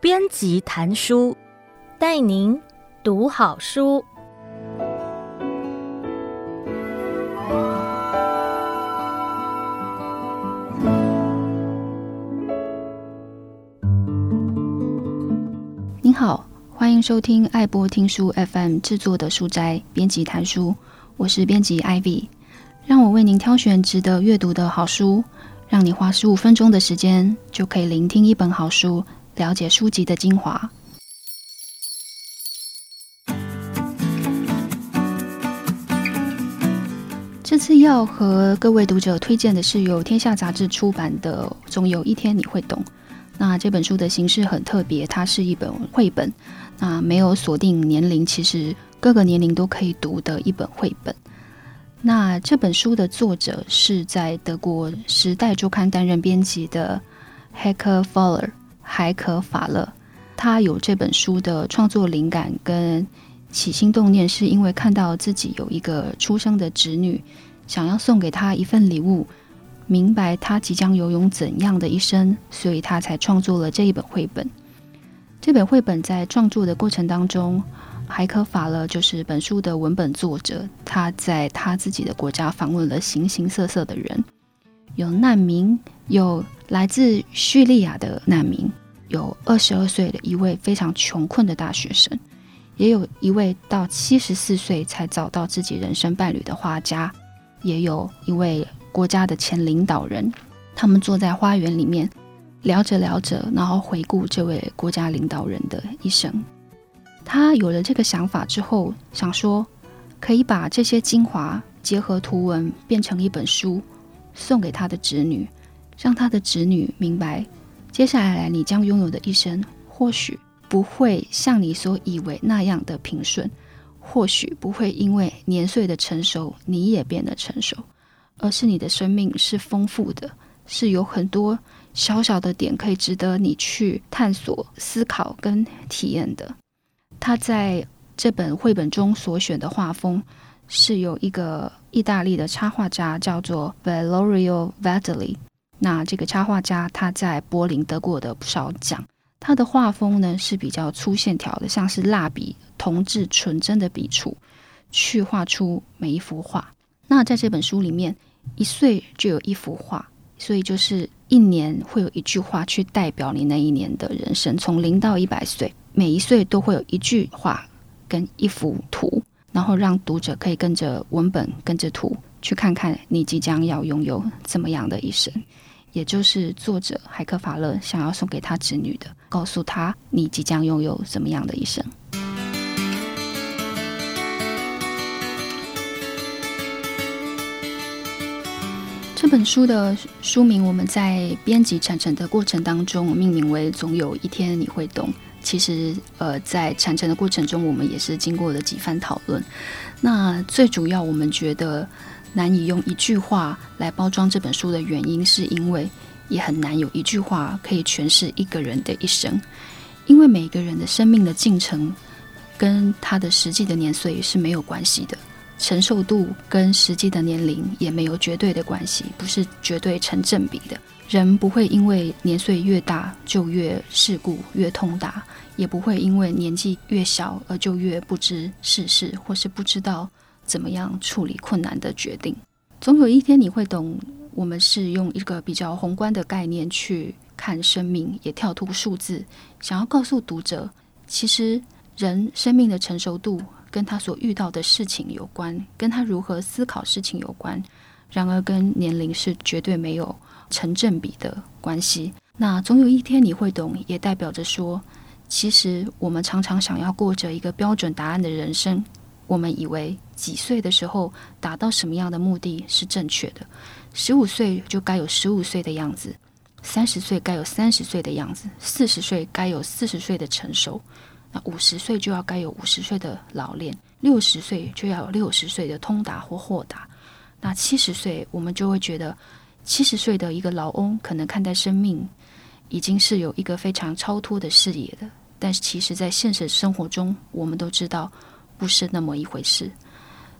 编辑谈书，带您读好书。您好，欢迎收听爱播听书 FM 制作的书斋编辑谈书，我是编辑 Ivy，让我为您挑选值得阅读的好书，让你花十五分钟的时间就可以聆听一本好书。了解书籍的精华。这次要和各位读者推荐的是由天下杂志出版的《总有一天你会懂》。那这本书的形式很特别，它是一本绘本，那没有锁定年龄，其实各个年龄都可以读的一本绘本。那这本书的作者是在德国《时代周刊》担任编辑的 Heike Faller。海可法勒，他有这本书的创作灵感跟起心动念，是因为看到自己有一个出生的侄女，想要送给她一份礼物，明白她即将拥有怎样的一生，所以他才创作了这一本绘本。这本绘本在创作的过程当中，海可法勒就是本书的文本作者，他在他自己的国家访问了形形色色的人，有难民，有。来自叙利亚的难民，有二十二岁的一位非常穷困的大学生，也有一位到七十四岁才找到自己人生伴侣的画家，也有一位国家的前领导人。他们坐在花园里面聊着聊着，然后回顾这位国家领导人的一生。他有了这个想法之后，想说可以把这些精华结合图文，变成一本书，送给他的侄女。让他的侄女明白，接下来你将拥有的一生，或许不会像你所以为那样的平顺，或许不会因为年岁的成熟，你也变得成熟，而是你的生命是丰富的，是有很多小小的点可以值得你去探索、思考跟体验的。他在这本绘本中所选的画风，是有一个意大利的插画家叫做 Valerio Vadeli。那这个插画家他在柏林得过的不少奖，他的画风呢是比较粗线条的，像是蜡笔铜制纯真的笔触去画出每一幅画。那在这本书里面，一岁就有一幅画，所以就是一年会有一句话去代表你那一年的人生，从零到一百岁，每一岁都会有一句话跟一幅图，然后让读者可以跟着文本跟着图去看看你即将要拥有怎么样的一生。也就是作者海克法勒想要送给他侄女的，告诉他你即将拥有怎么样的一生。这本书的书名我们在编辑产程的过程当中命名为“总有一天你会懂”。其实，呃，在产程的过程中，我们也是经过了几番讨论。那最主要，我们觉得。难以用一句话来包装这本书的原因，是因为也很难有一句话可以诠释一个人的一生，因为每个人的生命的进程跟他的实际的年岁是没有关系的，承受度跟实际的年龄也没有绝对的关系，不是绝对成正比的。人不会因为年岁越大就越世故越通达，也不会因为年纪越小而就越不知世事，或是不知道。怎么样处理困难的决定？总有一天你会懂。我们是用一个比较宏观的概念去看生命，也跳脱数字，想要告诉读者，其实人生命的成熟度跟他所遇到的事情有关，跟他如何思考事情有关。然而，跟年龄是绝对没有成正比的关系。那总有一天你会懂，也代表着说，其实我们常常想要过着一个标准答案的人生。我们以为几岁的时候达到什么样的目的是正确的，十五岁就该有十五岁的样子，三十岁该有三十岁的样子，四十岁该有四十岁的成熟，那五十岁就要该有五十岁的老练，六十岁就要有六十岁的通达或豁达，那七十岁我们就会觉得七十岁的一个老翁可能看待生命已经是有一个非常超脱的视野的，但是其实在现实生活中，我们都知道。不是那么一回事，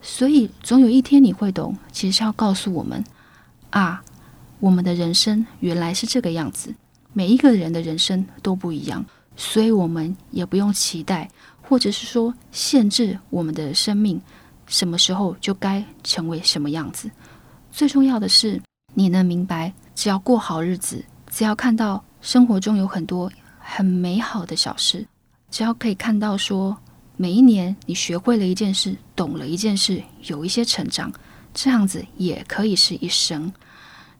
所以总有一天你会懂。其实是要告诉我们，啊，我们的人生原来是这个样子。每一个人的人生都不一样，所以我们也不用期待，或者是说限制我们的生命什么时候就该成为什么样子。最重要的是，你能明白，只要过好日子，只要看到生活中有很多很美好的小事，只要可以看到说，每一年你学会了一件事，懂了一件事，有一些成长，这样子也可以是一生。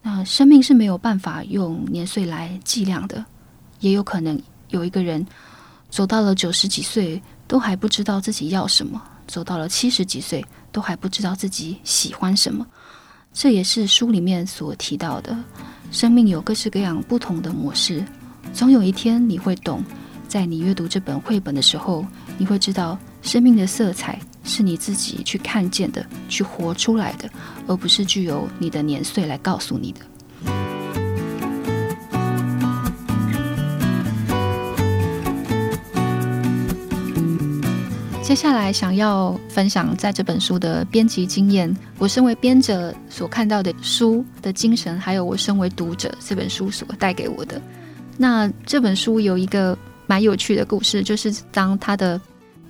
那生命是没有办法用年岁来计量的，也有可能有一个人走到了九十几岁都还不知道自己要什么，走到了七十几岁都还不知道自己喜欢什么。这也是书里面所提到的，生命有各式各样不同的模式，总有一天你会懂，在你阅读这本绘本的时候，你会知道生命的色彩。是你自己去看见的，去活出来的，而不是具有你的年岁来告诉你的。接下来想要分享在这本书的编辑经验，我身为编者所看到的书的精神，还有我身为读者这本书所带给我的。那这本书有一个蛮有趣的故事，就是当它的。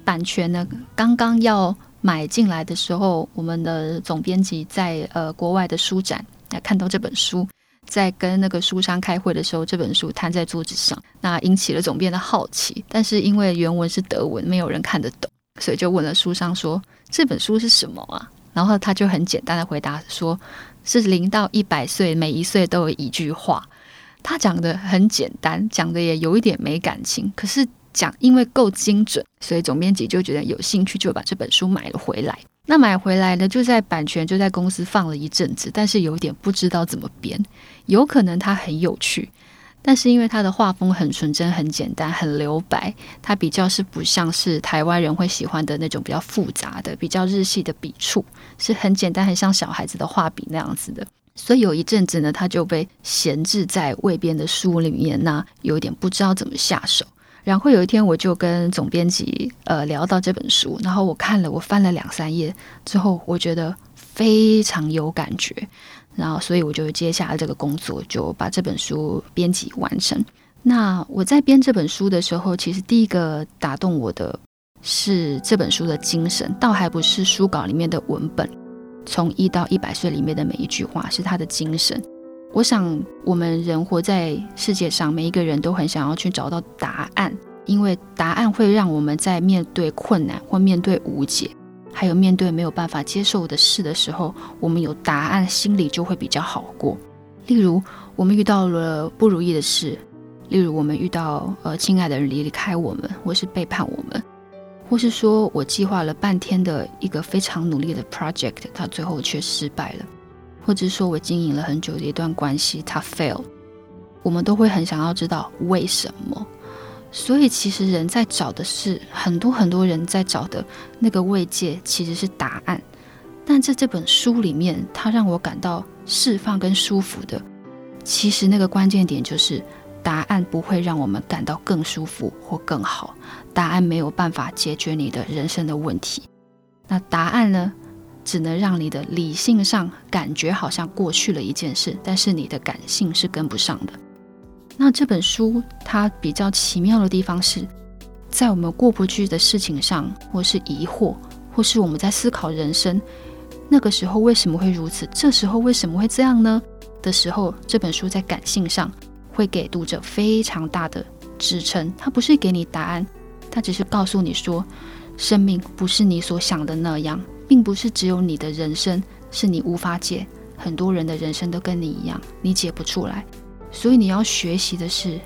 版权呢，刚刚要买进来的时候，我们的总编辑在呃国外的书展来看到这本书，在跟那个书商开会的时候，这本书摊在桌子上，那引起了总编的好奇。但是因为原文是德文，没有人看得懂，所以就问了书商说：“这本书是什么啊？”然后他就很简单的回答说：“是零到一百岁，每一岁都有一句话。”他讲的很简单，讲的也有一点没感情，可是。讲，因为够精准，所以总编辑就觉得有兴趣，就把这本书买了回来。那买回来呢，就在版权就在公司放了一阵子，但是有点不知道怎么编。有可能它很有趣，但是因为他的画风很纯真、很简单、很留白，他比较是不像是台湾人会喜欢的那种比较复杂的、比较日系的笔触，是很简单、很像小孩子的画笔那样子的。所以有一阵子呢，他就被闲置在未编的书里面，那有点不知道怎么下手。然后有一天，我就跟总编辑呃聊到这本书，然后我看了，我翻了两三页之后，我觉得非常有感觉，然后所以我就接下了这个工作，就把这本书编辑完成。那我在编这本书的时候，其实第一个打动我的是这本书的精神，倒还不是书稿里面的文本，从一到一百岁里面的每一句话，是它的精神。我想，我们人活在世界上，每一个人都很想要去找到答案，因为答案会让我们在面对困难或面对无解，还有面对没有办法接受的事的时候，我们有答案，心里就会比较好过。例如，我们遇到了不如意的事，例如我们遇到呃亲爱的人离开我们，或是背叛我们，或是说我计划了半天的一个非常努力的 project，它最后却失败了。或者说我经营了很久的一段关系，它 fail，我们都会很想要知道为什么。所以其实人在找的是很多很多人在找的那个慰藉，其实是答案。但在这本书里面，它让我感到释放跟舒服的，其实那个关键点就是答案不会让我们感到更舒服或更好。答案没有办法解决你的人生的问题。那答案呢？只能让你的理性上感觉好像过去了一件事，但是你的感性是跟不上的。那这本书它比较奇妙的地方是，在我们过不去的事情上，或是疑惑，或是我们在思考人生，那个时候为什么会如此？这时候为什么会这样呢？的时候，这本书在感性上会给读者非常大的支撑。它不是给你答案，它只是告诉你说，生命不是你所想的那样。并不是只有你的人生是你无法解，很多人的人生都跟你一样，你解不出来。所以你要学习的是，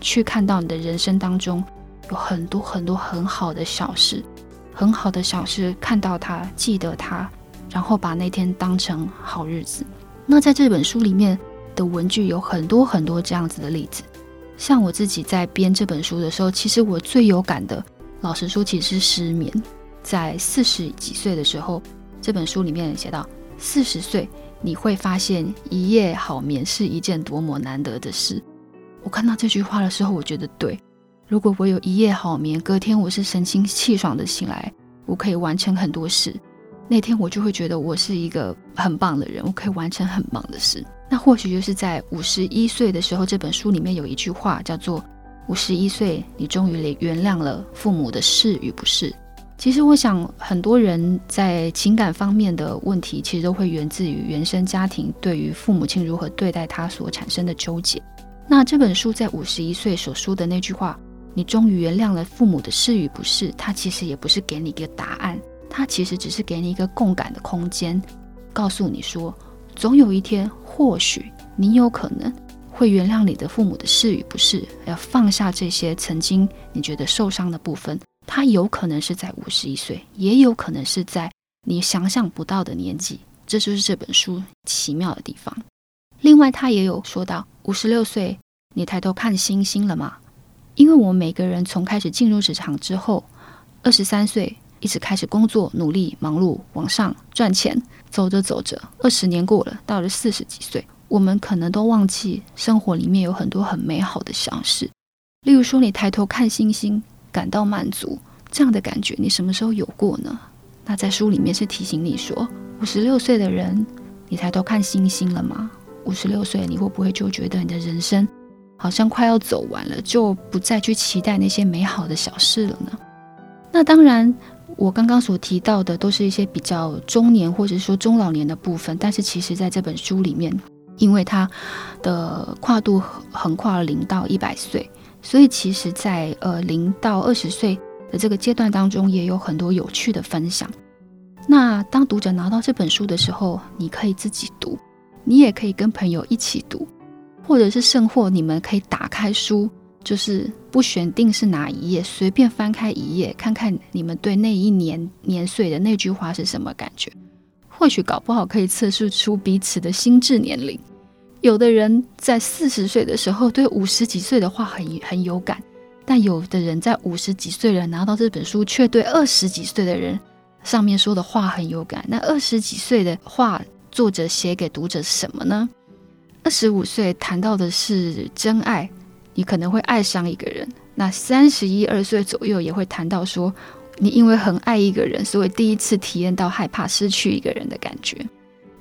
去看到你的人生当中有很多很多很好的小事，很好的小事，看到它，记得它，然后把那天当成好日子。那在这本书里面的文句有很多很多这样子的例子。像我自己在编这本书的时候，其实我最有感的，老实说，其实是失眠。在四十几岁的时候，这本书里面写到，四十岁你会发现一夜好眠是一件多么难得的事。我看到这句话的时候，我觉得对。如果我有一夜好眠，隔天我是神清气爽的醒来，我可以完成很多事。那天我就会觉得我是一个很棒的人，我可以完成很棒的事。那或许就是在五十一岁的时候，这本书里面有一句话叫做“五十一岁，你终于原谅了父母的是与不是”。其实我想，很多人在情感方面的问题，其实都会源自于原生家庭对于父母亲如何对待他所产生的纠结。那这本书在五十一岁所说的那句话，“你终于原谅了父母的是与不是”，它其实也不是给你一个答案，它其实只是给你一个共感的空间，告诉你说，总有一天，或许你有可能会原谅你的父母的是与不是，要放下这些曾经你觉得受伤的部分。他有可能是在五十一岁，也有可能是在你想象不到的年纪，这就是这本书奇妙的地方。另外，他也有说到，五十六岁，你抬头看星星了吗？因为我们每个人从开始进入职场之后，二十三岁一直开始工作、努力、忙碌、往上赚钱，走着走着，二十年过了，到了四十几岁，我们可能都忘记生活里面有很多很美好的小事，例如说，你抬头看星星。感到满足，这样的感觉你什么时候有过呢？那在书里面是提醒你说，五十六岁的人，你抬头看星星了吗？五十六岁，你会不会就觉得你的人生好像快要走完了，就不再去期待那些美好的小事了呢？那当然，我刚刚所提到的都是一些比较中年或者说中老年的部分，但是其实在这本书里面，因为它的跨度横跨了零到一百岁。所以，其实在，呃零到二十岁的这个阶段当中，也有很多有趣的分享。那当读者拿到这本书的时候，你可以自己读，你也可以跟朋友一起读，或者是甚或你们可以打开书，就是不选定是哪一页，随便翻开一页，看看你们对那一年年岁的那句话是什么感觉。或许搞不好可以测试出彼此的心智年龄。有的人在四十岁的时候对五十几岁的话很很有感，但有的人在五十几岁了拿到这本书，却对二十几岁的人上面说的话很有感。那二十几岁的话，作者写给读者什么呢？二十五岁谈到的是真爱，你可能会爱上一个人。那三十一二岁左右也会谈到说，你因为很爱一个人，所以第一次体验到害怕失去一个人的感觉。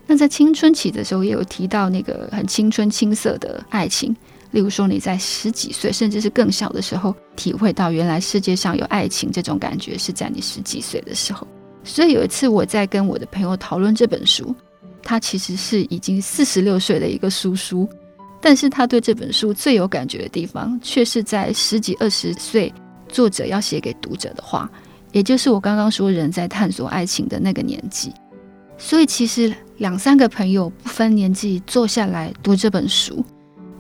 那在青春期的时候，也有提到那个很青春青涩的爱情，例如说你在十几岁，甚至是更小的时候，体会到原来世界上有爱情这种感觉是在你十几岁的时候。所以有一次我在跟我的朋友讨论这本书，他其实是已经四十六岁的一个叔叔，但是他对这本书最有感觉的地方，却是在十几二十岁，作者要写给读者的话，也就是我刚刚说人在探索爱情的那个年纪。所以其实两三个朋友不分年纪坐下来读这本书，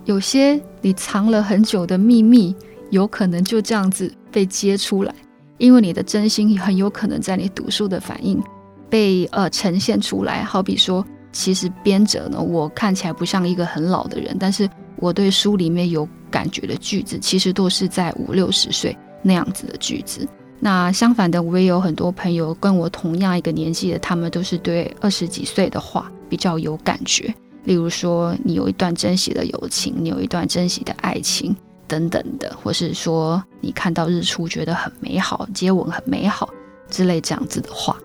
有些你藏了很久的秘密，有可能就这样子被揭出来，因为你的真心很有可能在你读书的反应被呃呈现出来。好比说，其实编者呢，我看起来不像一个很老的人，但是我对书里面有感觉的句子，其实都是在五六十岁那样子的句子。那相反的，我也有很多朋友跟我同样一个年纪的，他们都是对二十几岁的话比较有感觉。例如说，你有一段珍惜的友情，你有一段珍惜的爱情等等的，或是说你看到日出觉得很美好，接吻很美好之类这样子的话。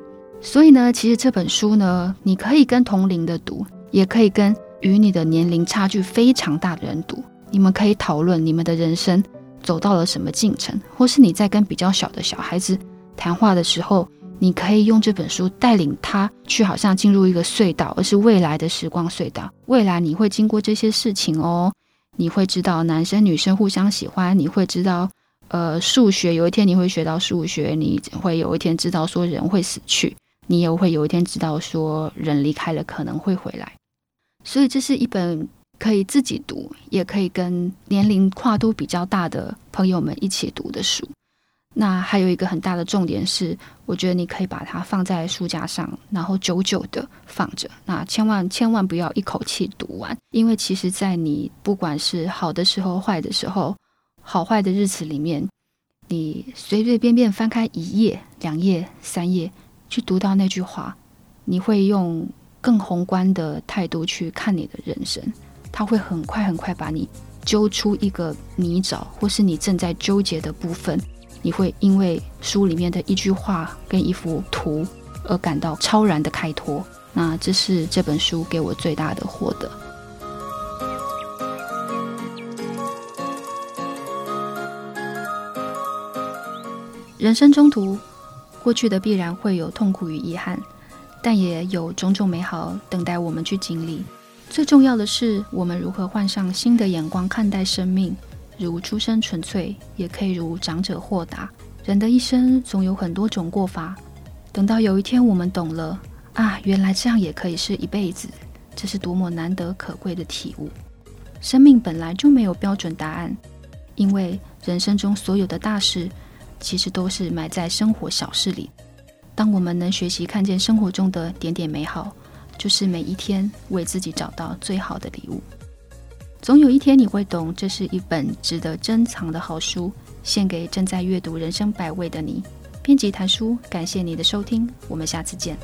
所以呢，其实这本书呢，你可以跟同龄的读，也可以跟与你的年龄差距非常大的人读，你们可以讨论你们的人生。走到了什么进程，或是你在跟比较小的小孩子谈话的时候，你可以用这本书带领他去，好像进入一个隧道，而是未来的时光隧道。未来你会经过这些事情哦，你会知道男生女生互相喜欢，你会知道，呃，数学有一天你会学到数学，你会有一天知道说人会死去，你也会有一天知道说人离开了可能会回来。所以这是一本。可以自己读，也可以跟年龄跨度比较大的朋友们一起读的书。那还有一个很大的重点是，我觉得你可以把它放在书架上，然后久久的放着。那千万千万不要一口气读完，因为其实，在你不管是好的时候、坏的时候、好坏的日子里面，你随随便便翻开一页、两页、三页，去读到那句话，你会用更宏观的态度去看你的人生。它会很快很快把你揪出一个泥沼或是你正在纠结的部分你会因为书里面的一句话跟一幅图而感到超然的开脱那这是这本书给我最大的获得。人生中途过去的必然会有痛苦与遗憾但也有种种美好等待我们去经历。最重要的是，我们如何换上新的眼光看待生命，如出生纯粹，也可以如长者豁达。人的一生总有很多种过法，等到有一天我们懂了啊，原来这样也可以是一辈子，这是多么难得可贵的体悟。生命本来就没有标准答案，因为人生中所有的大事，其实都是埋在生活小事里。当我们能学习看见生活中的点点美好，就是每一天为自己找到最好的礼物。总有一天你会懂，这是一本值得珍藏的好书。献给正在阅读人生百味的你。编辑谈书，感谢你的收听，我们下次见。